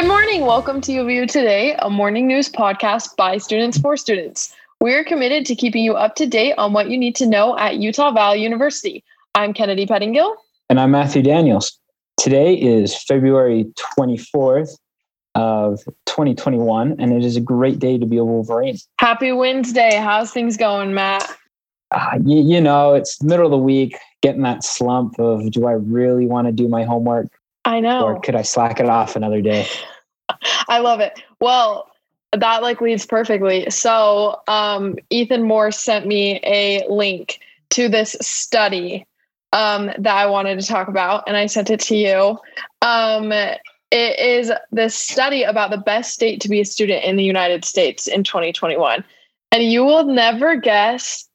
Good morning. Welcome to UVU Today, a morning news podcast by students for students. We're committed to keeping you up to date on what you need to know at Utah Valley University. I'm Kennedy Pettingill. And I'm Matthew Daniels. Today is February 24th of 2021, and it is a great day to be a Wolverine. Happy Wednesday. How's things going, Matt? Uh, you, you know, it's middle of the week, getting that slump of do I really want to do my homework? I know. Or could I slack it off another day? I love it. Well, that like leads perfectly. So, um, Ethan Moore sent me a link to this study um, that I wanted to talk about, and I sent it to you. Um, it is this study about the best state to be a student in the United States in 2021, and you will never guess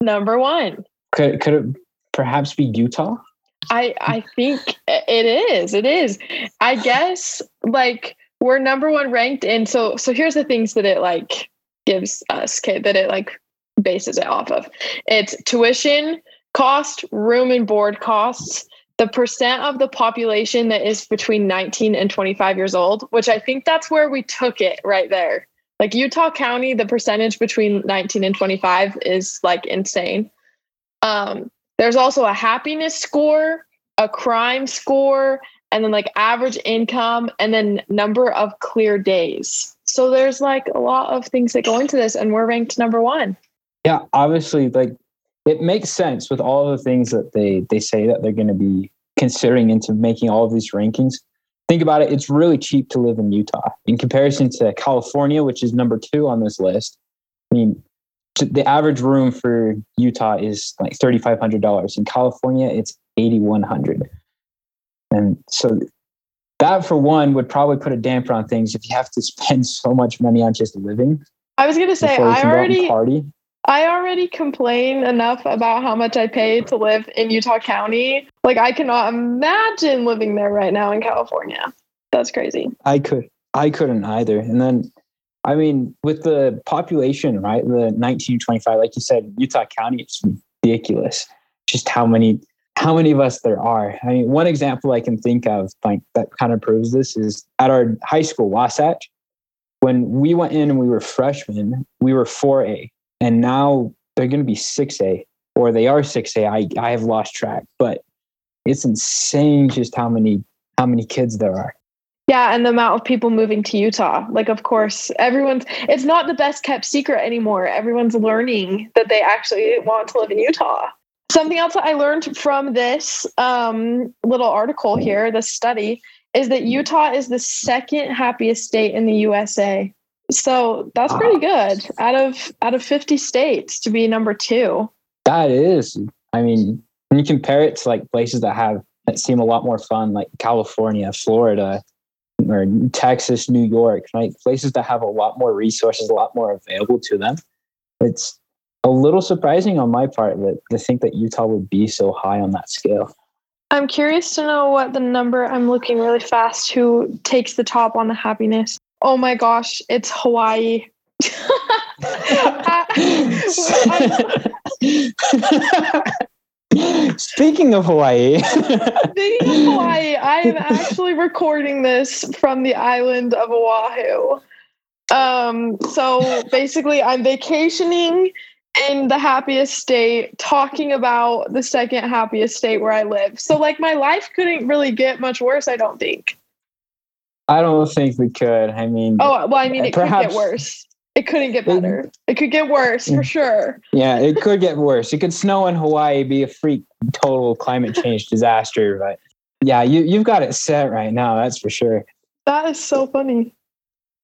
number one. Could could it perhaps be Utah? I I think it is. It is. I guess like we're number one ranked in so so here's the things that it like gives us okay that it like bases it off of it's tuition cost room and board costs the percent of the population that is between 19 and 25 years old which i think that's where we took it right there like utah county the percentage between 19 and 25 is like insane um there's also a happiness score a crime score and then like average income and then number of clear days. So there's like a lot of things that go into this and we're ranked number 1. Yeah, obviously like it makes sense with all the things that they they say that they're going to be considering into making all of these rankings. Think about it, it's really cheap to live in Utah in comparison to California, which is number 2 on this list. I mean, the average room for Utah is like $3500. In California, it's 8100 and so that for one would probably put a damper on things if you have to spend so much money on just living. I was gonna say I already party. I already complain enough about how much I pay to live in Utah County. Like I cannot imagine living there right now in California. That's crazy. I could I couldn't either. And then I mean, with the population, right? The 1925, like you said, Utah County, it's ridiculous. Just how many how many of us there are. I mean, one example I can think of like that kind of proves this is at our high school, Wasatch. When we went in and we were freshmen, we were 4A, and now they're going to be 6A, or they are 6A. I I have lost track, but it's insane just how many how many kids there are. Yeah, and the amount of people moving to Utah. Like, of course, everyone's, it's not the best kept secret anymore. Everyone's learning that they actually want to live in Utah. Something else that I learned from this um, little article here, this study, is that Utah is the second happiest state in the USA. So that's pretty good. Out of out of 50 states to be number two. That is. I mean, when you compare it to like places that have that seem a lot more fun, like California, Florida, or Texas, New York, right? Places that have a lot more resources, a lot more available to them. It's a little surprising on my part that to think that Utah would be so high on that scale. I'm curious to know what the number I'm looking really fast who takes the top on the happiness. Oh my gosh, it's Hawaii. Uh, Speaking of Hawaii. Speaking of Hawaii, I am actually recording this from the island of Oahu. Um, so basically I'm vacationing in the happiest state talking about the second happiest state where I live. So like my life couldn't really get much worse, I don't think. I don't think we could. I mean Oh well I mean it perhaps, could get worse. It couldn't get better. It, it could get worse for mm. sure. Yeah, it could get worse. It could snow in Hawaii, be a freak total climate change disaster, but yeah, you you've got it set right now, that's for sure. That is so funny.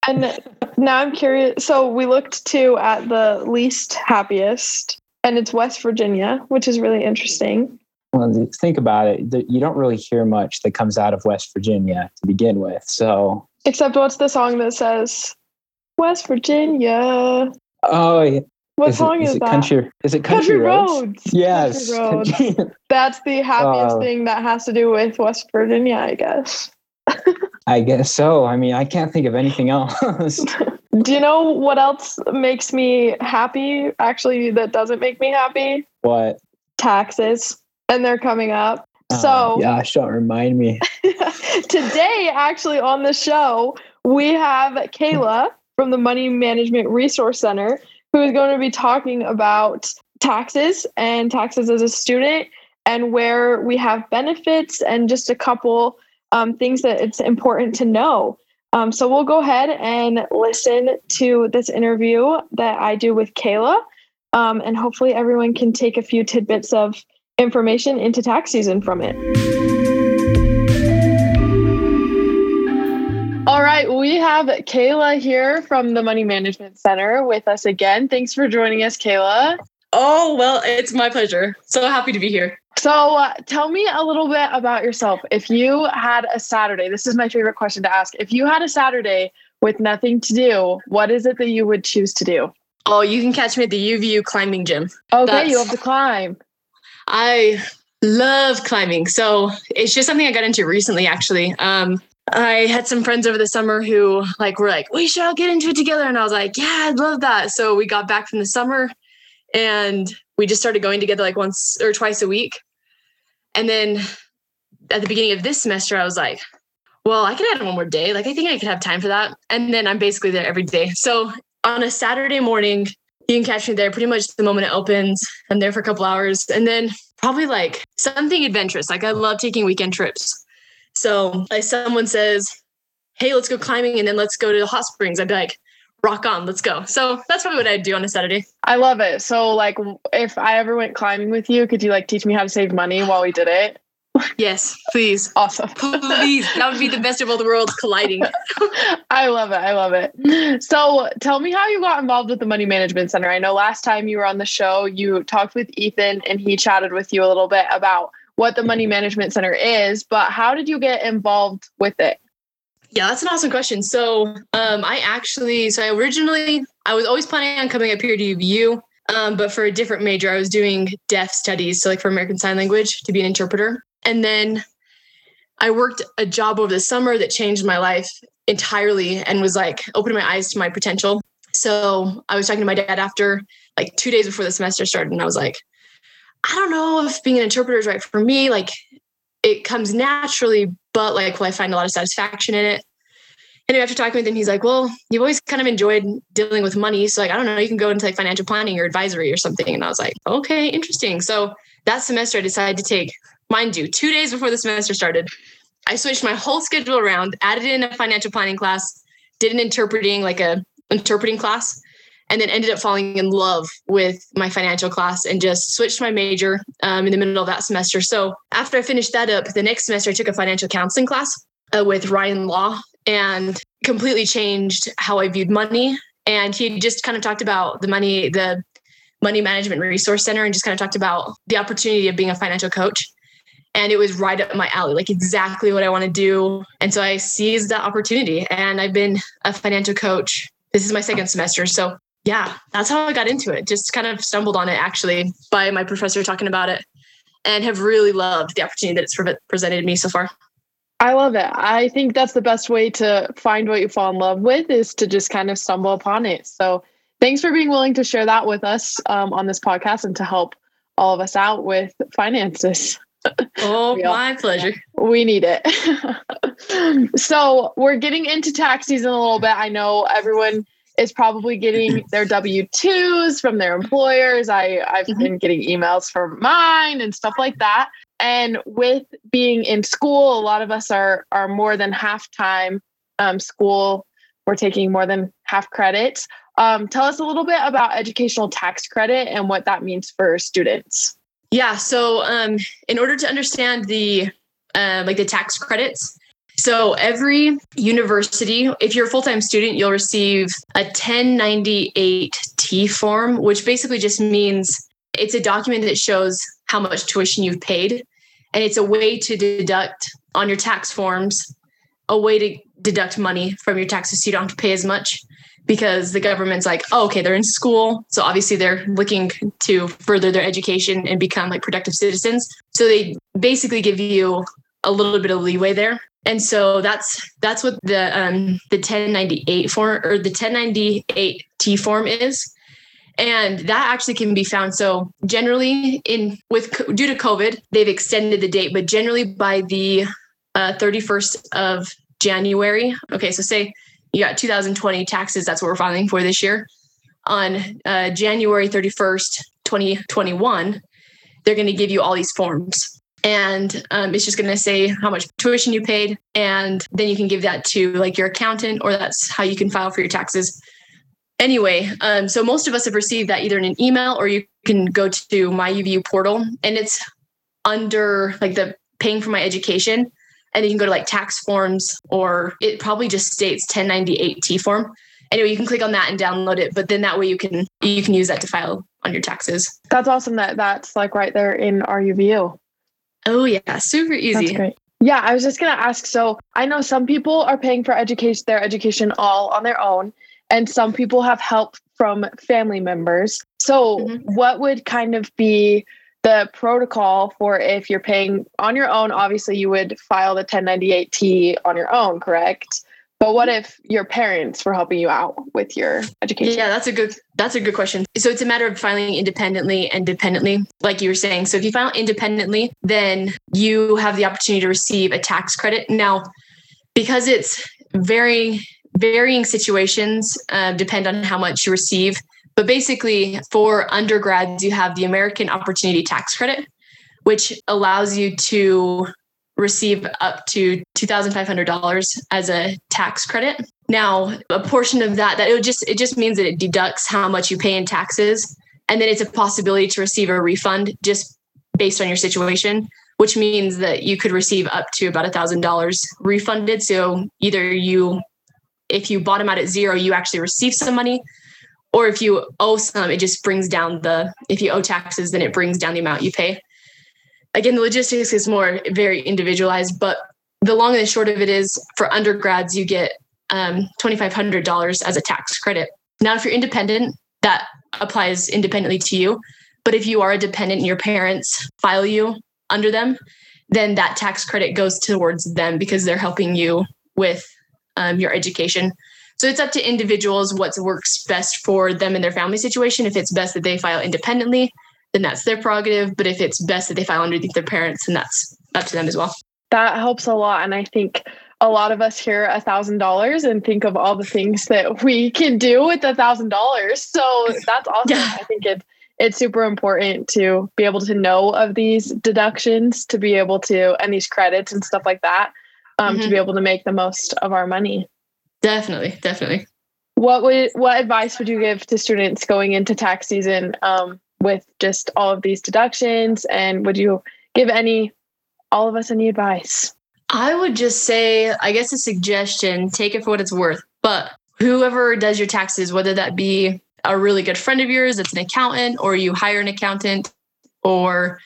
And now I'm curious. So we looked too at the least happiest, and it's West Virginia, which is really interesting. Well, think about it. You don't really hear much that comes out of West Virginia to begin with. So, except what's the song that says West Virginia? Oh, yeah. What is song it, is, is it that? Country, is it Country, country Roads? Roads? Yes. Country Roads. That's the happiest uh, thing that has to do with West Virginia, I guess. I guess so. I mean, I can't think of anything else. Do you know what else makes me happy? Actually, that doesn't make me happy. What? Taxes, and they're coming up. So gosh, don't remind me. today, actually, on the show, we have Kayla from the Money Management Resource Center who is going to be talking about taxes and taxes as a student and where we have benefits and just a couple um, things that it's important to know. Um, so we'll go ahead and listen to this interview that I do with Kayla. Um, and hopefully everyone can take a few tidbits of information into tax season from it. Right, we have Kayla here from the Money Management Center with us again. Thanks for joining us, Kayla. Oh, well, it's my pleasure. So happy to be here. So, uh, tell me a little bit about yourself. If you had a Saturday, this is my favorite question to ask. If you had a Saturday with nothing to do, what is it that you would choose to do? Oh, you can catch me at the UVU climbing gym. Okay, That's- you have to climb. I love climbing. So it's just something I got into recently, actually. Um, I had some friends over the summer who like were like, we should all get into it together. And I was like, yeah, I'd love that. So we got back from the summer and we just started going together like once or twice a week. And then at the beginning of this semester, I was like, well, I could add one more day. Like, I think I could have time for that. And then I'm basically there every day. So on a Saturday morning, you can catch me there pretty much the moment it opens. I'm there for a couple hours. And then probably like something adventurous. Like, I love taking weekend trips. So, like, someone says, hey, let's go climbing and then let's go to the hot springs. I'd be like, rock on, let's go. So that's probably what I'd do on a Saturday. I love it. So, like, if I ever went climbing with you, could you like teach me how to save money while we did it? Yes, please. Awesome. Please. That would be the best of all the worlds colliding. I love it. I love it. So, tell me how you got involved with the Money Management Center. I know last time you were on the show, you talked with Ethan and he chatted with you a little bit about what the Money Management Center is, but how did you get involved with it? Yeah, that's an awesome question. So, um, I actually, so I originally, I was always planning on coming up here to UVU, um, but for a different major, I was doing deaf studies, so like for American Sign Language to be an interpreter. And then I worked a job over the summer that changed my life entirely and was like opening my eyes to my potential. So I was talking to my dad after like two days before the semester started, and I was like, I don't know if being an interpreter is right for me. Like it comes naturally, but like will I find a lot of satisfaction in it? And after talking with him, he's like, Well, you've always kind of enjoyed dealing with money. So like, I don't know, you can go into like financial planning or advisory or something. And I was like, okay, interesting. So that semester I decided to take, mind you, two days before the semester started, I switched my whole schedule around, added in a financial planning class, did an interpreting, like a interpreting class, and then ended up falling in love with my financial class and just switched my major um, in the middle of that semester. So after I finished that up, the next semester I took a financial counseling class uh, with Ryan Law and completely changed how I viewed money. And he just kind of talked about the money, the money management resource center, and just kind of talked about the opportunity of being a financial coach. And it was right up my alley, like exactly what I want to do. And so I seized that opportunity and I've been a financial coach. This is my second semester. So yeah, that's how I got into it. Just kind of stumbled on it actually by my professor talking about it and have really loved the opportunity that it's pre- presented me so far. I love it. I think that's the best way to find what you fall in love with is to just kind of stumble upon it. So thanks for being willing to share that with us um, on this podcast and to help all of us out with finances. Oh, my pleasure. We need it. so we're getting into tax season a little bit. I know everyone is probably getting their W twos from their employers. I I've Mhm. been getting emails from mine and stuff like that. And with being in school, a lot of us are are more than half time um, school. We're taking more than half credits. Um, tell us a little bit about educational tax credit and what that means for students. Yeah. So, um, in order to understand the uh, like the tax credits, so every university, if you're a full time student, you'll receive a 1098T form, which basically just means it's a document that shows how much tuition you've paid, and it's a way to deduct on your tax forms, a way to deduct money from your taxes so you don't have to pay as much because the government's like, oh, okay, they're in school. So obviously they're looking to further their education and become like productive citizens. So they basically give you a little bit of leeway there. And so that's that's what the um the 1098 form or the 1098T form is. and that actually can be found so generally in with due to covid they've extended the date but generally by the uh, 31st of january okay so say you got 2020 taxes that's what we're filing for this year on uh, january 31st 2021 they're going to give you all these forms and um, it's just going to say how much tuition you paid and then you can give that to like your accountant or that's how you can file for your taxes. Anyway um, so most of us have received that either in an email or you can go to my uvu portal and it's under like the paying for my education. And then you can go to like tax forms or it probably just states 1098t form. Anyway you can click on that and download it but then that way you can you can use that to file on your taxes. That's awesome that that's like right there in RUVU. Oh yeah super easy That's great. Yeah, I was just gonna ask. So I know some people are paying for education, their education all on their own, and some people have help from family members. So, Mhm. what would kind of be the protocol for if you're paying on your own? Obviously, you would file the 1098T on your own, correct? But what if your parents were helping you out with your education? Yeah, that's a good that's a good question. So it's a matter of filing independently and dependently, like you were saying. So if you file independently, then you have the opportunity to receive a tax credit. Now, because it's varying varying situations uh, depend on how much you receive. But basically, for undergrads, you have the American Opportunity Tax Credit, which allows you to receive up to $2,500 as a tax credit. Now, a portion of that that it just it just means that it deducts how much you pay in taxes and then it's a possibility to receive a refund just based on your situation, which means that you could receive up to about $1,000 refunded. So either you if you bought bottom out at zero, you actually receive some money or if you owe some, it just brings down the if you owe taxes, then it brings down the amount you pay again, the logistics is more very individualized, but the long and the short of it is for undergrads, you get um, $2,500 as a tax credit. Now, if you're independent, that applies independently to you. But if you are a dependent and your parents file you under them, then that tax credit goes towards them because they're helping you with um, your education. So it's up to individuals what works best for them and their family situation. If it's best that they file independently, then that's their prerogative. But if it's best that they file underneath their parents, then that's up to them as well. That helps a lot. And I think a lot of us hear a thousand dollars and think of all the things that we can do with a thousand dollars. So that's awesome. Yeah. I think it it's super important to be able to know of these deductions, to be able to and these credits and stuff like that, um, to Mhm. be able to make the most of our money. Definitely, definitely. What would what advice would you give to students going into tax season um, with just all of these deductions? And would you give any all of us any advice? I would just say, I guess a suggestion, take it for what it's worth. But whoever does your taxes, whether that be a really good friend of yours that's an accountant, or you hire an accountant, or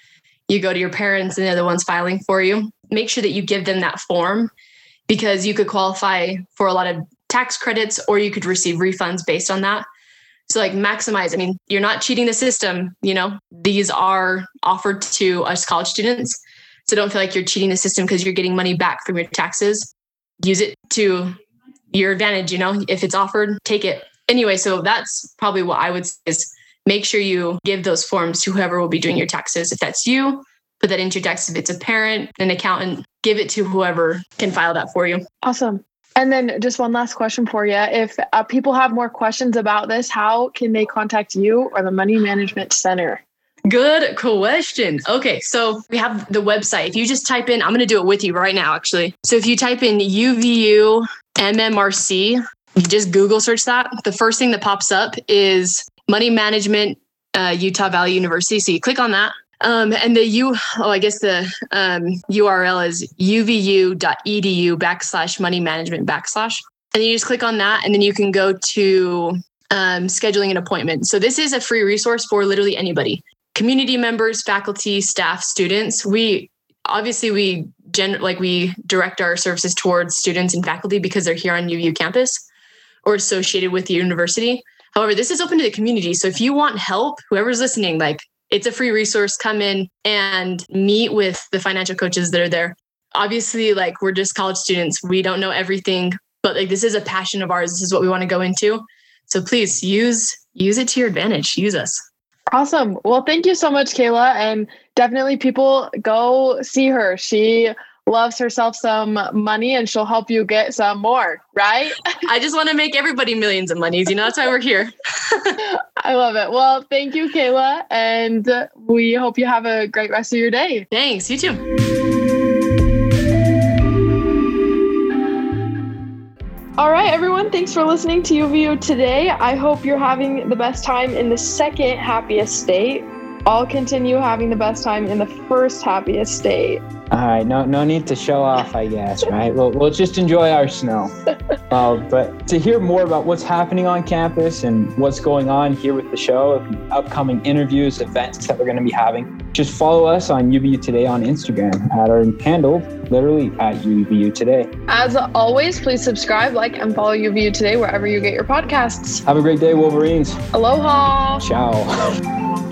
you go to your parents and they're the ones filing for you, make sure that you give them that form because you could qualify for a lot of tax credits or you could receive refunds based on that. So, like, maximize. I mean, you're not cheating the system, you know, these are offered to us college students. So don't feel like you're cheating the system because you're getting money back from your taxes. Use it to your advantage, you know, if it's offered, take it. Anyway, so that's probably what I would say is make sure you give those forms to whoever will be doing your taxes. If that's you, put that into your taxes. If it's a parent, an accountant, give it to whoever can file that for you. Awesome. And then just one last question for you. If uh, people have more questions about this, how can they contact you or the Money Management Center? Good question. Okay, so we have the website. If you just type in, I'm going to do it with you right now, actually. So if you type in UVU MMRC, you just Google search that. The first thing that pops up is Money Management uh, Utah Valley University. So you click on that. Um, and the U, oh, I guess the um, URL is uvu.edu backslash money management backslash. And you just click on that, and then you can go to um, scheduling an appointment. So this is a free resource for literally anybody community members, faculty, staff, students. We obviously we gen like we direct our services towards students and faculty because they're here on UVU campus or associated with the university. However, this is open to the community. So if you want help, whoever's listening, like it's a free resource. Come in and meet with the financial coaches that are there. Obviously, like we're just college students. We don't know everything, but like this is a passion of ours. This is what we want to go into. So please use use it to your advantage. Use us. Awesome. Well, thank you so much, Kayla. And definitely people go see her. She loves herself some money and she'll help you get some more, right? I just want to make everybody millions of monies. You know, that's why we're here. I love it. Well, thank you, Kayla. And we hope you have a great rest of your day. Thanks. You too. All right, everyone. Thanks for listening to UVU today. I hope you're having the best time in the second happiest state. I'll continue having the best time in the first happiest state. All right, no, no need to show off, I guess, right? We'll, we'll just enjoy our snow. Uh, but to hear more about what's happening on campus and what's going on here with the show, upcoming interviews, events that we're going to be having, just follow us on UVU Today on Instagram at our handle, literally at UVU Today. As always, please subscribe, like, and follow UVU Today wherever you get your podcasts. Have a great day, Wolverines. Aloha. Ciao.